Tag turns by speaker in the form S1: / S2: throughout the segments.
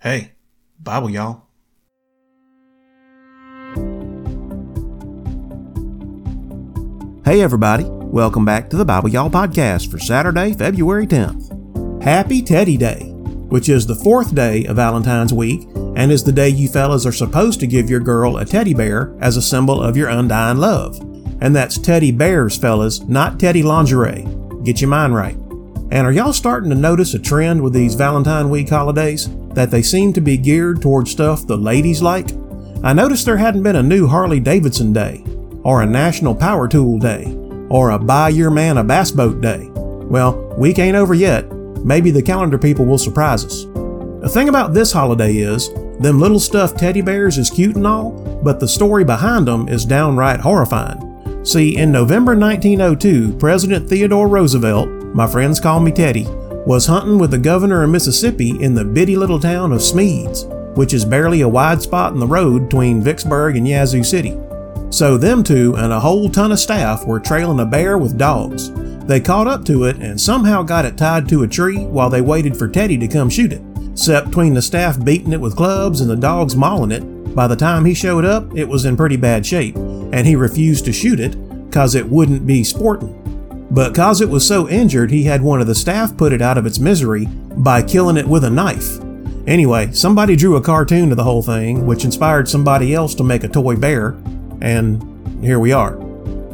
S1: Hey, Bible, y'all.
S2: Hey, everybody. Welcome back to the Bible Y'all podcast for Saturday, February 10th. Happy Teddy Day, which is the fourth day of Valentine's week and is the day you fellas are supposed to give your girl a teddy bear as a symbol of your undying love. And that's teddy bears, fellas, not teddy lingerie. Get your mind right. And are y'all starting to notice a trend with these Valentine week holidays? That they seem to be geared towards stuff the ladies like? I noticed there hadn't been a new Harley Davidson day, or a National Power Tool day, or a Buy Your Man a Bass Boat day. Well, week ain't over yet. Maybe the calendar people will surprise us. The thing about this holiday is, them little stuffed teddy bears is cute and all, but the story behind them is downright horrifying. See, in November 1902, President Theodore Roosevelt, my friends call me Teddy, was hunting with the governor of Mississippi in the bitty little town of Smedes, which is barely a wide spot in the road between Vicksburg and Yazoo City. So them two and a whole ton of staff were trailing a bear with dogs. They caught up to it and somehow got it tied to a tree while they waited for Teddy to come shoot it. Except between the staff beating it with clubs and the dogs mauling it, by the time he showed up, it was in pretty bad shape, and he refused to shoot it cause it wouldn't be sporting. But cause it was so injured, he had one of the staff put it out of its misery by killing it with a knife. Anyway, somebody drew a cartoon of the whole thing, which inspired somebody else to make a toy bear, and here we are.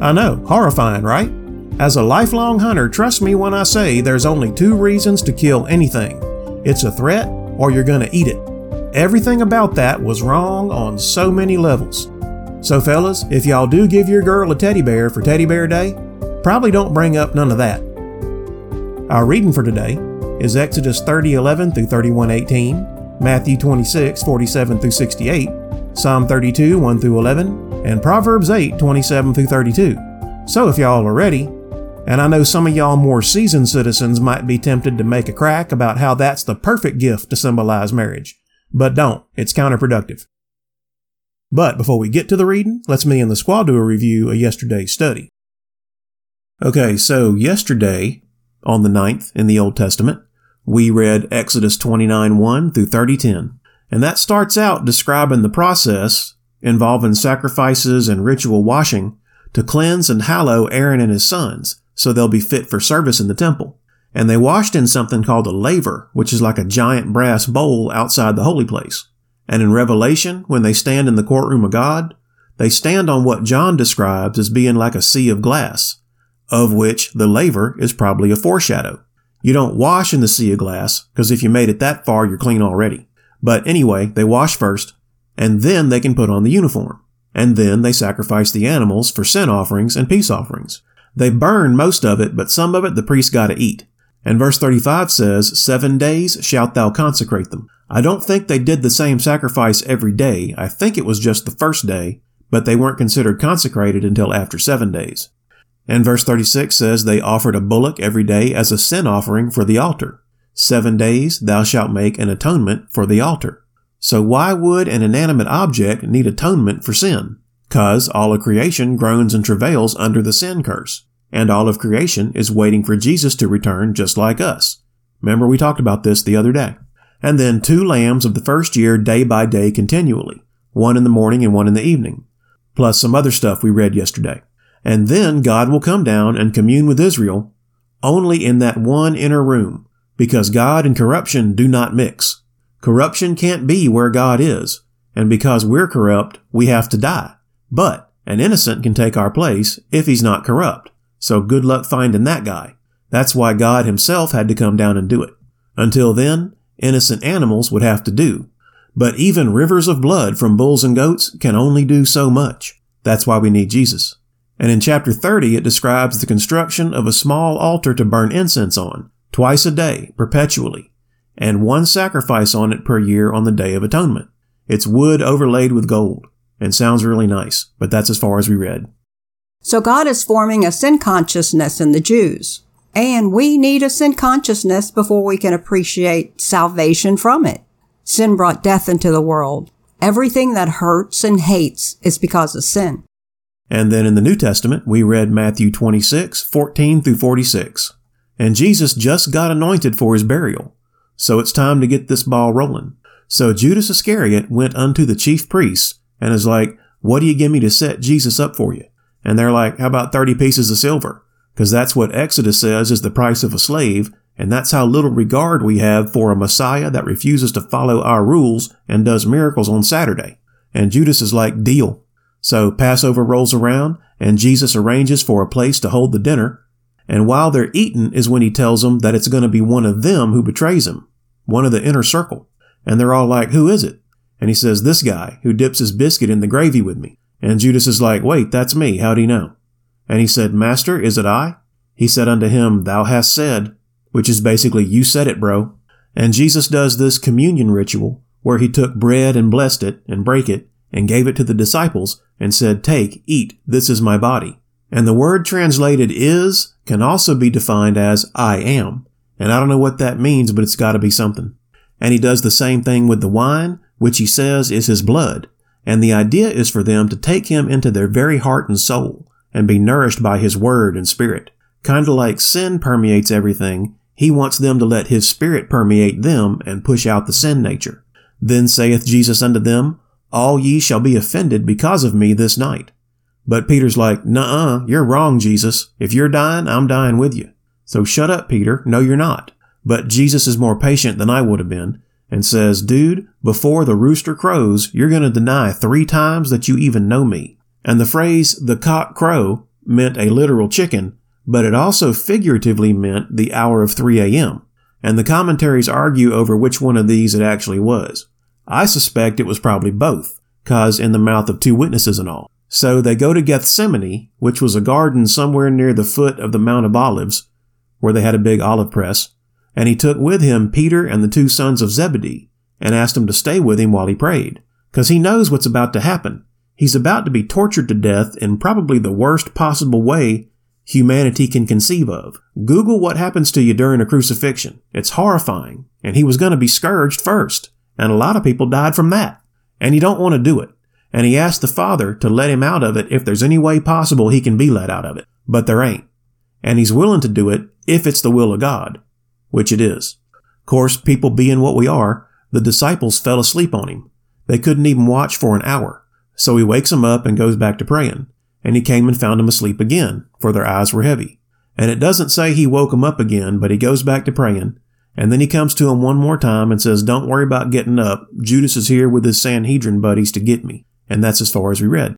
S2: I know, horrifying, right? As a lifelong hunter, trust me when I say there's only two reasons to kill anything it's a threat, or you're gonna eat it. Everything about that was wrong on so many levels. So, fellas, if y'all do give your girl a teddy bear for Teddy Bear Day, probably don't bring up none of that. Our reading for today is Exodus 30 11 through 31 18, Matthew 26 47 through 68, Psalm 32 1 through 11, and Proverbs 8 27 through 32. So, if y'all are ready, and I know some of y'all more seasoned citizens might be tempted to make a crack about how that's the perfect gift to symbolize marriage. But don't, it's counterproductive. But before we get to the reading, let's me and the squad do a review of yesterday's study. Okay, so yesterday, on the 9th in the Old Testament, we read Exodus 29 1 through 30 10. And that starts out describing the process involving sacrifices and ritual washing to cleanse and hallow Aaron and his sons so they'll be fit for service in the temple. And they washed in something called a laver, which is like a giant brass bowl outside the holy place. And in Revelation, when they stand in the courtroom of God, they stand on what John describes as being like a sea of glass, of which the laver is probably a foreshadow. You don't wash in the sea of glass, because if you made it that far, you're clean already. But anyway, they wash first, and then they can put on the uniform. And then they sacrifice the animals for sin offerings and peace offerings. They burn most of it, but some of it the priest gotta eat. And verse 35 says, Seven days shalt thou consecrate them. I don't think they did the same sacrifice every day. I think it was just the first day, but they weren't considered consecrated until after seven days. And verse 36 says they offered a bullock every day as a sin offering for the altar. Seven days thou shalt make an atonement for the altar. So why would an inanimate object need atonement for sin? Cause all of creation groans and travails under the sin curse. And all of creation is waiting for Jesus to return just like us. Remember we talked about this the other day. And then two lambs of the first year day by day continually. One in the morning and one in the evening. Plus some other stuff we read yesterday. And then God will come down and commune with Israel only in that one inner room, because God and corruption do not mix. Corruption can't be where God is, and because we're corrupt, we have to die. But an innocent can take our place if he's not corrupt. So good luck finding that guy. That's why God himself had to come down and do it. Until then, innocent animals would have to do. But even rivers of blood from bulls and goats can only do so much. That's why we need Jesus. And in chapter 30, it describes the construction of a small altar to burn incense on, twice a day, perpetually, and one sacrifice on it per year on the Day of Atonement. It's wood overlaid with gold, and sounds really nice, but that's as far as we read.
S3: So God is forming a sin consciousness in the Jews. And we need a sin consciousness before we can appreciate salvation from it. Sin brought death into the world. Everything that hurts and hates is because of sin.
S2: And then in the New Testament, we read Matthew 26, 14 through 46. And Jesus just got anointed for his burial. So it's time to get this ball rolling. So Judas Iscariot went unto the chief priests and is like, What do you give me to set Jesus up for you? And they're like, How about 30 pieces of silver? Because that's what Exodus says is the price of a slave, and that's how little regard we have for a Messiah that refuses to follow our rules and does miracles on Saturday. And Judas is like, Deal. So Passover rolls around, and Jesus arranges for a place to hold the dinner. And while they're eating is when he tells them that it's going to be one of them who betrays him, one of the inner circle. And they're all like, Who is it? And he says, This guy who dips his biscuit in the gravy with me. And Judas is like, Wait, that's me. How'd he know? And he said, Master, is it I? He said unto him, Thou hast said, which is basically, You said it, bro. And Jesus does this communion ritual where he took bread and blessed it and break it and gave it to the disciples and said, Take, eat, this is my body. And the word translated is can also be defined as I am. And I don't know what that means, but it's got to be something. And he does the same thing with the wine, which he says is his blood. And the idea is for them to take him into their very heart and soul and be nourished by his word and spirit. Kinda like sin permeates everything, he wants them to let his spirit permeate them and push out the sin nature. Then saith Jesus unto them, All ye shall be offended because of me this night. But Peter's like, Nuh-uh, you're wrong, Jesus. If you're dying, I'm dying with you. So shut up, Peter. No, you're not. But Jesus is more patient than I would have been and says, Dude, before the rooster crows, you're going to deny three times that you even know me. And the phrase, the cock crow, meant a literal chicken, but it also figuratively meant the hour of 3 a.m. And the commentaries argue over which one of these it actually was. I suspect it was probably both, cause in the mouth of two witnesses and all. So they go to Gethsemane, which was a garden somewhere near the foot of the Mount of Olives, where they had a big olive press, and he took with him Peter and the two sons of Zebedee, and asked them to stay with him while he prayed, because he knows what's about to happen. He's about to be tortured to death in probably the worst possible way humanity can conceive of. Google what happens to you during a crucifixion. It's horrifying, and he was going to be scourged first, and a lot of people died from that. And you don't want to do it. And he asked the Father to let him out of it if there's any way possible he can be let out of it. But there ain't. And he's willing to do it if it's the will of God which it is. Of course, people being what we are, the disciples fell asleep on him. They couldn't even watch for an hour. So he wakes them up and goes back to praying. And he came and found them asleep again, for their eyes were heavy. And it doesn't say he woke them up again, but he goes back to praying. And then he comes to him one more time and says, Don't worry about getting up. Judas is here with his Sanhedrin buddies to get me. And that's as far as we read.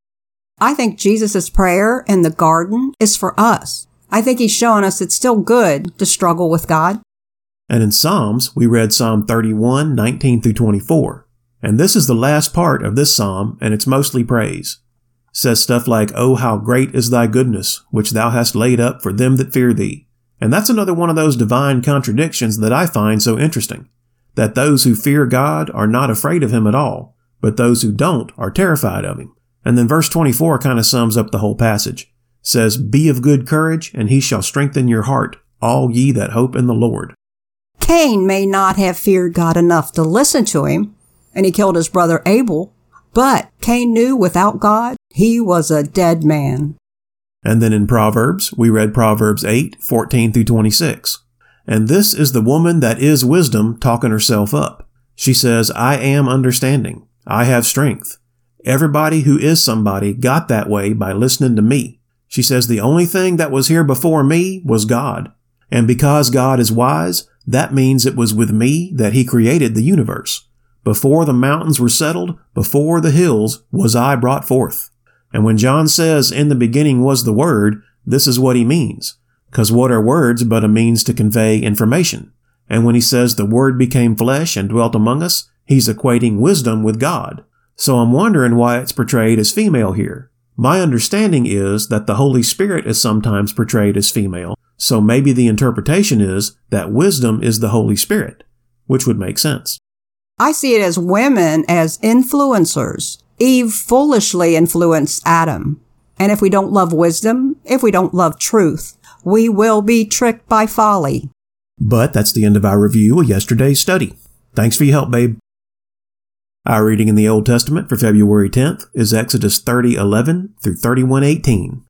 S3: I think Jesus' prayer in the garden is for us. I think he's showing us it's still good to struggle with God.
S2: And in Psalms, we read Psalm 31, 19 through 24. And this is the last part of this psalm, and it's mostly praise. It says stuff like, Oh, how great is thy goodness, which thou hast laid up for them that fear thee. And that's another one of those divine contradictions that I find so interesting. That those who fear God are not afraid of him at all, but those who don't are terrified of him. And then verse 24 kind of sums up the whole passage. It says, Be of good courage, and he shall strengthen your heart, all ye that hope in the Lord.
S3: Cain may not have feared God enough to listen to him, and he killed his brother Abel, but Cain knew without God, he was a dead man.
S2: And then in Proverbs, we read Proverbs 8, 14 through 26. And this is the woman that is wisdom talking herself up. She says, I am understanding. I have strength. Everybody who is somebody got that way by listening to me. She says the only thing that was here before me was God. And because God is wise, that means it was with me that he created the universe. Before the mountains were settled, before the hills, was I brought forth. And when John says, in the beginning was the Word, this is what he means. Cause what are words but a means to convey information? And when he says the Word became flesh and dwelt among us, he's equating wisdom with God. So I'm wondering why it's portrayed as female here. My understanding is that the Holy Spirit is sometimes portrayed as female, so maybe the interpretation is that wisdom is the Holy Spirit, which would make sense.
S3: I see it as women as influencers. Eve foolishly influenced Adam. And if we don't love wisdom, if we don't love truth, we will be tricked by folly.
S2: But that's the end of our review of yesterday's study. Thanks for your help, babe. Our reading in the Old Testament for February 10th is Exodus 30:11 through 31:18.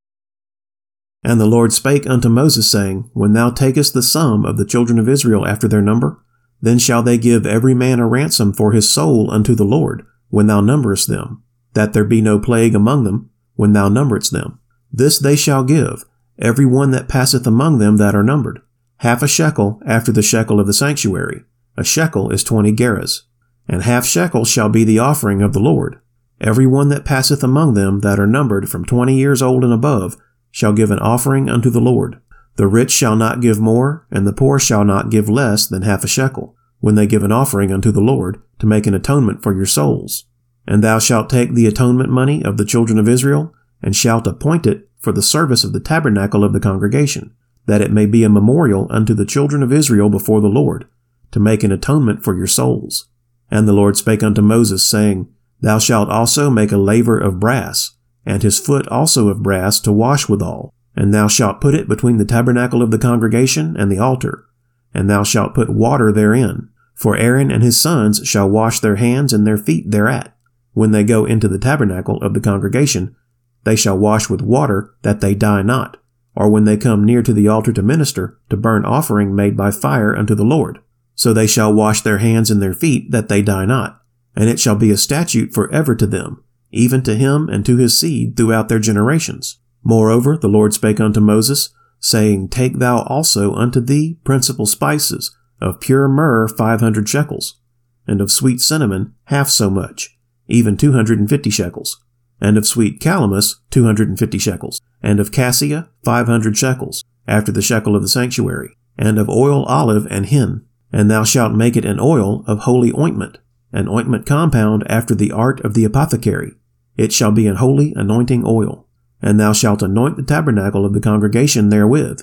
S2: And the Lord spake unto Moses, saying, When thou takest the sum of the children of Israel after their number, Then shall they give every man a ransom for his soul unto the Lord, when thou numberest them, that there be no plague among them, when thou numberest them. This they shall give, every one that passeth among them that are numbered. Half a shekel after the shekel of the sanctuary. A shekel is twenty gerahs. And half shekel shall be the offering of the Lord. Every one that passeth among them that are numbered from twenty years old and above shall give an offering unto the Lord. The rich shall not give more, and the poor shall not give less than half a shekel, when they give an offering unto the Lord, to make an atonement for your souls. And thou shalt take the atonement money of the children of Israel, and shalt appoint it for the service of the tabernacle of the congregation, that it may be a memorial unto the children of Israel before the Lord, to make an atonement for your souls. And the Lord spake unto Moses, saying, Thou shalt also make a laver of brass, and his foot also of brass to wash withal, and thou shalt put it between the tabernacle of the congregation and the altar, and thou shalt put water therein. For Aaron and his sons shall wash their hands and their feet thereat. When they go into the tabernacle of the congregation, they shall wash with water, that they die not, or when they come near to the altar to minister, to burn offering made by fire unto the Lord. So they shall wash their hands and their feet, that they die not. And it shall be a statute for ever to them, even to him and to his seed throughout their generations. Moreover, the Lord spake unto Moses, saying, Take thou also unto thee principal spices, of pure myrrh five hundred shekels, and of sweet cinnamon half so much, even two hundred and fifty shekels, and of sweet calamus two hundred and fifty shekels, and of cassia five hundred shekels, after the shekel of the sanctuary, and of oil olive and hin, and thou shalt make it an oil of holy ointment, an ointment compound after the art of the apothecary. It shall be an holy anointing oil. And thou shalt anoint the tabernacle of the congregation therewith,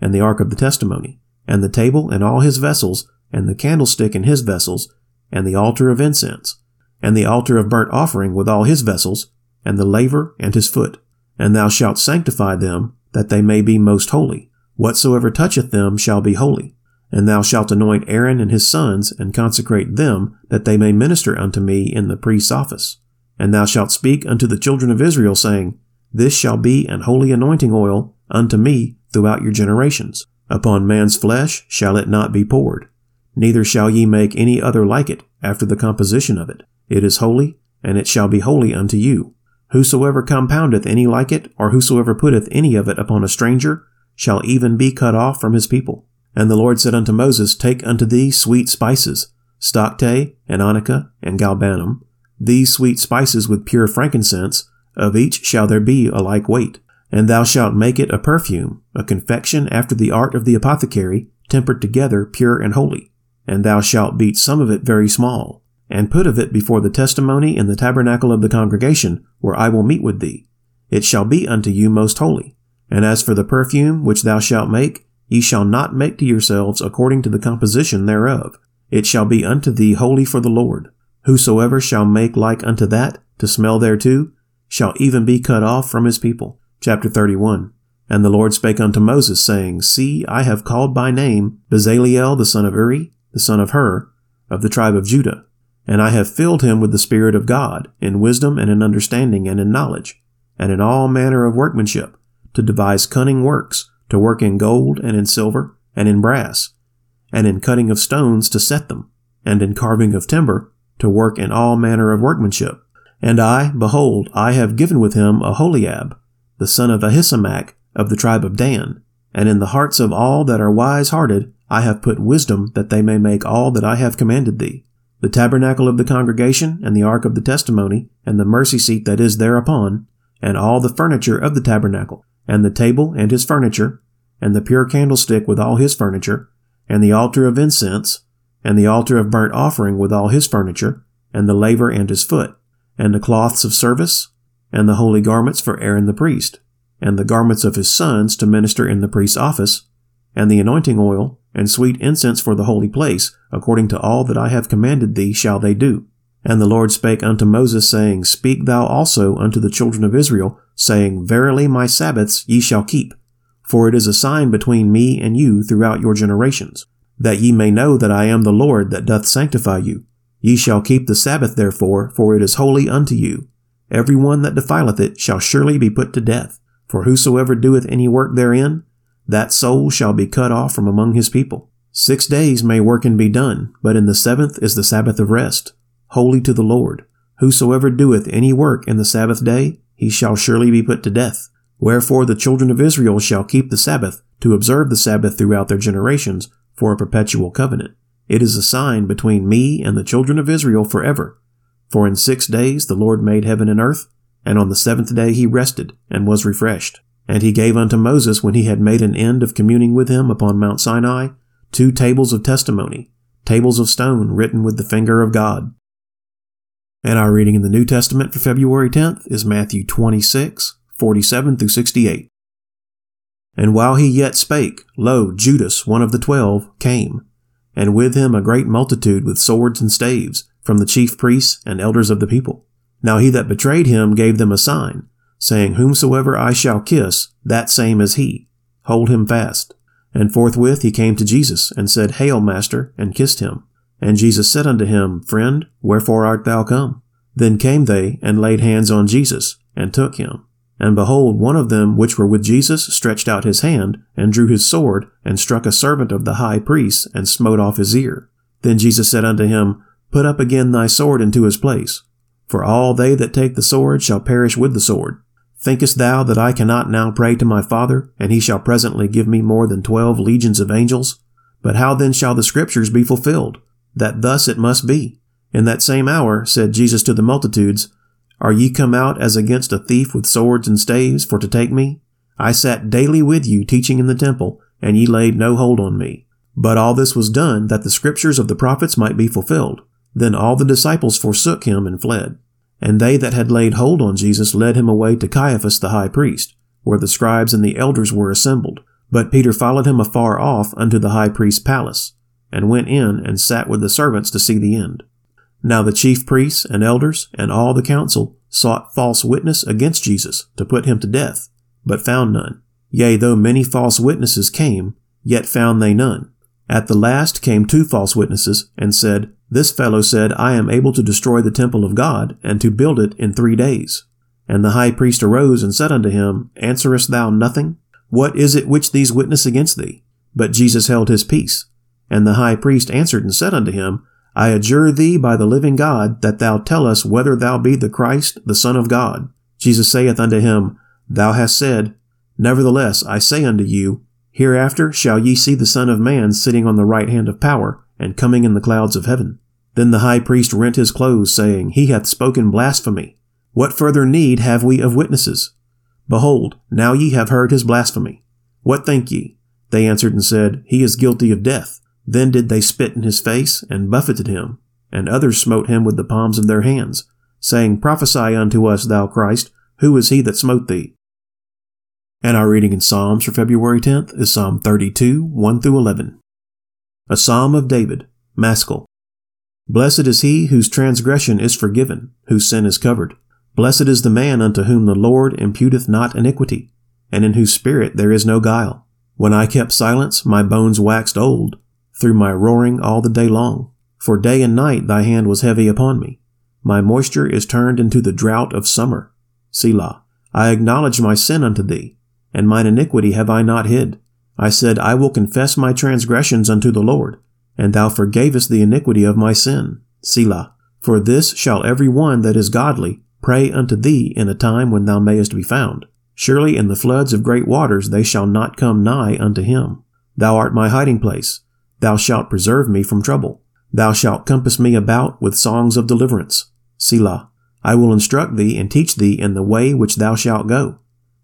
S2: and the ark of the testimony, and the table and all his vessels, and the candlestick and his vessels, and the altar of incense, and the altar of burnt offering with all his vessels, and the laver and his foot. And thou shalt sanctify them, that they may be most holy. Whatsoever toucheth them shall be holy. And thou shalt anoint Aaron and his sons, and consecrate them, that they may minister unto me in the priest's office. And thou shalt speak unto the children of Israel, saying, This shall be an holy anointing oil unto me throughout your generations. Upon man's flesh shall it not be poured. Neither shall ye make any other like it after the composition of it. It is holy, and it shall be holy unto you. Whosoever compoundeth any like it, or whosoever putteth any of it upon a stranger, shall even be cut off from his people. And the Lord said unto Moses, Take unto thee sweet spices, stacte, and onycha, and galbanum, these sweet spices with pure frankincense, of each shall there be a like weight. And thou shalt make it a perfume, a confection after the art of the apothecary, tempered together pure and holy. And thou shalt beat some of it very small, and put of it before the testimony in the tabernacle of the congregation, where I will meet with thee. It shall be unto you most holy. And as for the perfume which thou shalt make, Ye shall not make to yourselves according to the composition thereof. It shall be unto thee holy for the Lord. Whosoever shall make like unto that, to smell thereto, shall even be cut off from his people. Chapter 31. And the Lord spake unto Moses, saying, See, I have called by name Bezaleel the son of Uri, the son of Hur, of the tribe of Judah, and I have filled him with the Spirit of God, in wisdom and in understanding and in knowledge, and in all manner of workmanship, to devise cunning works, to work in gold and in silver and in brass, and in cutting of stones to set them, and in carving of timber to work in all manner of workmanship. And I, behold, I have given with him Aholiab, the son of Ahisamach of the tribe of Dan, and in the hearts of all that are wise hearted I have put wisdom that they may make all that I have commanded thee. The tabernacle of the congregation, and the ark of the testimony, and the mercy seat that is thereupon, and all the furniture of the tabernacle, and the table and his furniture, and the pure candlestick with all his furniture, and the altar of incense, and the altar of burnt offering with all his furniture, and the laver and his foot, and the cloths of service, and the holy garments for Aaron the priest, and the garments of his sons to minister in the priest's office, and the anointing oil, and sweet incense for the holy place, according to all that I have commanded thee shall they do. And the Lord spake unto Moses, saying, Speak thou also unto the children of Israel, saying, Verily my Sabbaths ye shall keep, for it is a sign between me and you throughout your generations, that ye may know that I am the Lord that doth sanctify you. Ye shall keep the Sabbath therefore, for it is holy unto you. Every one that defileth it shall surely be put to death. For whosoever doeth any work therein, that soul shall be cut off from among his people. Six days may work and be done, but in the seventh is the Sabbath of rest, holy to the Lord. Whosoever doeth any work in the Sabbath day, he shall surely be put to death. Wherefore the children of Israel shall keep the Sabbath, to observe the Sabbath throughout their generations, for a perpetual covenant. It is a sign between me and the children of Israel forever. For in six days the Lord made heaven and earth, and on the seventh day he rested, and was refreshed. And he gave unto Moses, when he had made an end of communing with him upon Mount Sinai, two tables of testimony, tables of stone written with the finger of God. And our reading in the New Testament for February 10th is Matthew 26, 47 through 68. And while he yet spake, lo, Judas, one of the twelve, came, and with him a great multitude with swords and staves, from the chief priests and elders of the people. Now he that betrayed him gave them a sign, saying, Whomsoever I shall kiss, that same is he. Hold him fast. And forthwith he came to Jesus, and said, Hail, Master, and kissed him. And Jesus said unto him, Friend, wherefore art thou come? Then came they, and laid hands on Jesus, and took him. And behold, one of them which were with Jesus stretched out his hand, and drew his sword, and struck a servant of the high priest, and smote off his ear. Then Jesus said unto him, Put up again thy sword into his place. For all they that take the sword shall perish with the sword. Thinkest thou that I cannot now pray to my Father, and he shall presently give me more than twelve legions of angels? But how then shall the scriptures be fulfilled? That thus it must be. In that same hour said Jesus to the multitudes, are ye come out as against a thief with swords and staves for to take me? I sat daily with you teaching in the temple, and ye laid no hold on me. But all this was done that the scriptures of the prophets might be fulfilled. Then all the disciples forsook him and fled. And they that had laid hold on Jesus led him away to Caiaphas the high priest, where the scribes and the elders were assembled. But Peter followed him afar off unto the high priest's palace, and went in and sat with the servants to see the end. Now the chief priests and elders and all the council sought false witness against Jesus to put him to death, but found none. Yea, though many false witnesses came, yet found they none. At the last came two false witnesses, and said, This fellow said, I am able to destroy the temple of God, and to build it in three days. And the high priest arose and said unto him, Answerest thou nothing? What is it which these witness against thee? But Jesus held his peace. And the high priest answered and said unto him, I adjure thee by the living God that thou tell us whether thou be the Christ, the Son of God. Jesus saith unto him, Thou hast said, Nevertheless I say unto you, Hereafter shall ye see the Son of Man sitting on the right hand of power, and coming in the clouds of heaven. Then the high priest rent his clothes, saying, He hath spoken blasphemy. What further need have we of witnesses? Behold, now ye have heard his blasphemy. What think ye? They answered and said, He is guilty of death. Then did they spit in his face and buffeted him, and others smote him with the palms of their hands, saying, Prophesy unto us, thou Christ, who is he that smote thee? And our reading in Psalms for February 10th is Psalm 32, 1 through 11. A Psalm of David, Maschil. Blessed is he whose transgression is forgiven, whose sin is covered. Blessed is the man unto whom the Lord imputeth not iniquity, and in whose spirit there is no guile. When I kept silence, my bones waxed old through my roaring all the day long. For day and night thy hand was heavy upon me. My moisture is turned into the drought of summer. Selah. I acknowledge my sin unto thee, and mine iniquity have I not hid. I said, I will confess my transgressions unto the Lord, and thou forgavest the iniquity of my sin. Selah. For this shall every one that is godly pray unto thee in a time when thou mayest be found. Surely in the floods of great waters they shall not come nigh unto him. Thou art my hiding place. Thou shalt preserve me from trouble. Thou shalt compass me about with songs of deliverance. Selah. I will instruct thee and teach thee in the way which thou shalt go.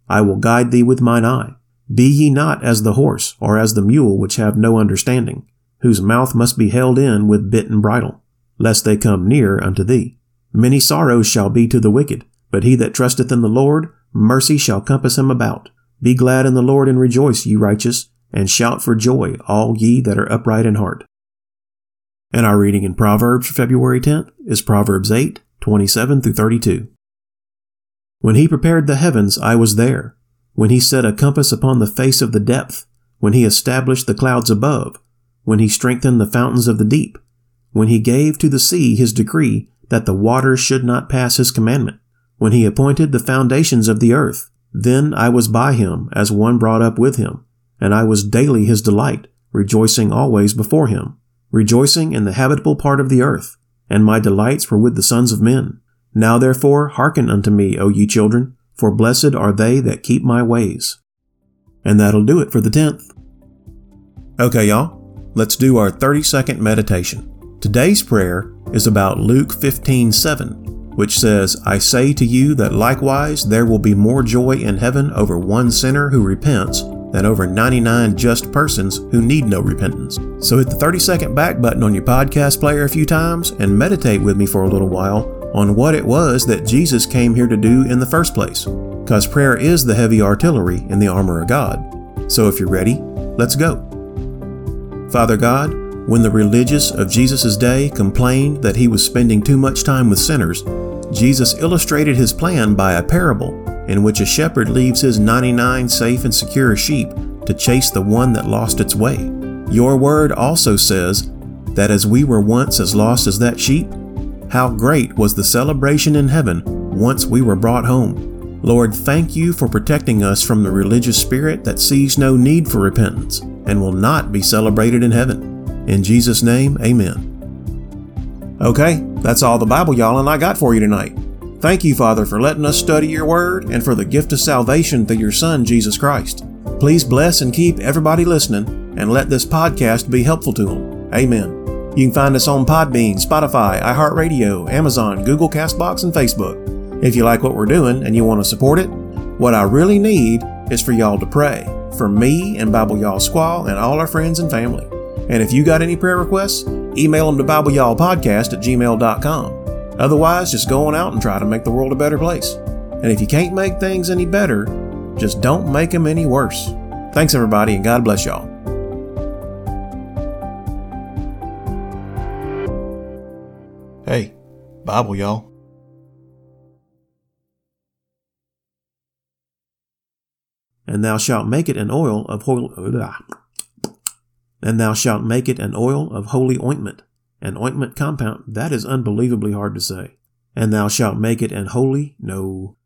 S2: I will guide thee with mine eye. Be ye not as the horse or as the mule which have no understanding, whose mouth must be held in with bit and bridle, lest they come near unto thee. Many sorrows shall be to the wicked, but he that trusteth in the Lord, mercy shall compass him about. Be glad in the Lord and rejoice, ye righteous, and shout for joy, all ye that are upright in heart. And our reading in Proverbs for February 10th is Proverbs 8, 27 through 32. When he prepared the heavens, I was there. When he set a compass upon the face of the depth. When he established the clouds above. When he strengthened the fountains of the deep. When he gave to the sea his decree that the waters should not pass his commandment. When he appointed the foundations of the earth. Then I was by him as one brought up with him and I was daily his delight, rejoicing always before him, rejoicing in the habitable part of the earth, and my delights were with the sons of men. Now therefore hearken unto me, O ye children, for blessed are they that keep my ways. And that'll do it for the tenth. Okay, y'all, let's do our 30 second meditation. Today's prayer is about Luke 15 7 which says, I say to you that likewise there will be more joy in heaven over one sinner who repents than over 99 just persons who need no repentance. So hit the 30 second back button on your podcast player a few times and meditate with me for a little while on what it was that Jesus came here to do in the first place. Because prayer is the heavy artillery in the armor of God. So if you're ready, let's go. Father God, when the religious of Jesus' day complained that he was spending too much time with sinners, Jesus illustrated his plan by a parable in which a shepherd leaves his 99 safe and secure sheep to chase the one that lost its way. Your word also says that as we were once as lost as that sheep, how great was the celebration in heaven once we were brought home. Lord, thank you for protecting us from the religious spirit that sees no need for repentance and will not be celebrated in heaven. In Jesus' name, amen. Okay, that's all the Bible y'all and I got for you tonight. Thank you, Father, for letting us study your word and for the gift of salvation through your Son, Jesus Christ. Please bless and keep everybody listening and let this podcast be helpful to them. Amen. You can find us on Podbean, Spotify, iHeartRadio, Amazon, Google Castbox, and Facebook. If you like what we're doing and you want to support it, what I really need is for y'all to pray for me and Bible Y'all Squaw and all our friends and family. And if you got any prayer requests, email them to BibleYallPodcast at gmail.com. Otherwise, just go on out and try to make the world a better place. And if you can't make things any better, just don't make them any worse. Thanks, everybody, and God bless y'all.
S1: Hey, Bible, y'all.
S2: And thou shalt make it an oil of holy. And thou shalt make it an oil of holy ointment, an ointment compound. That is unbelievably hard to say. And thou shalt make it an holy, no,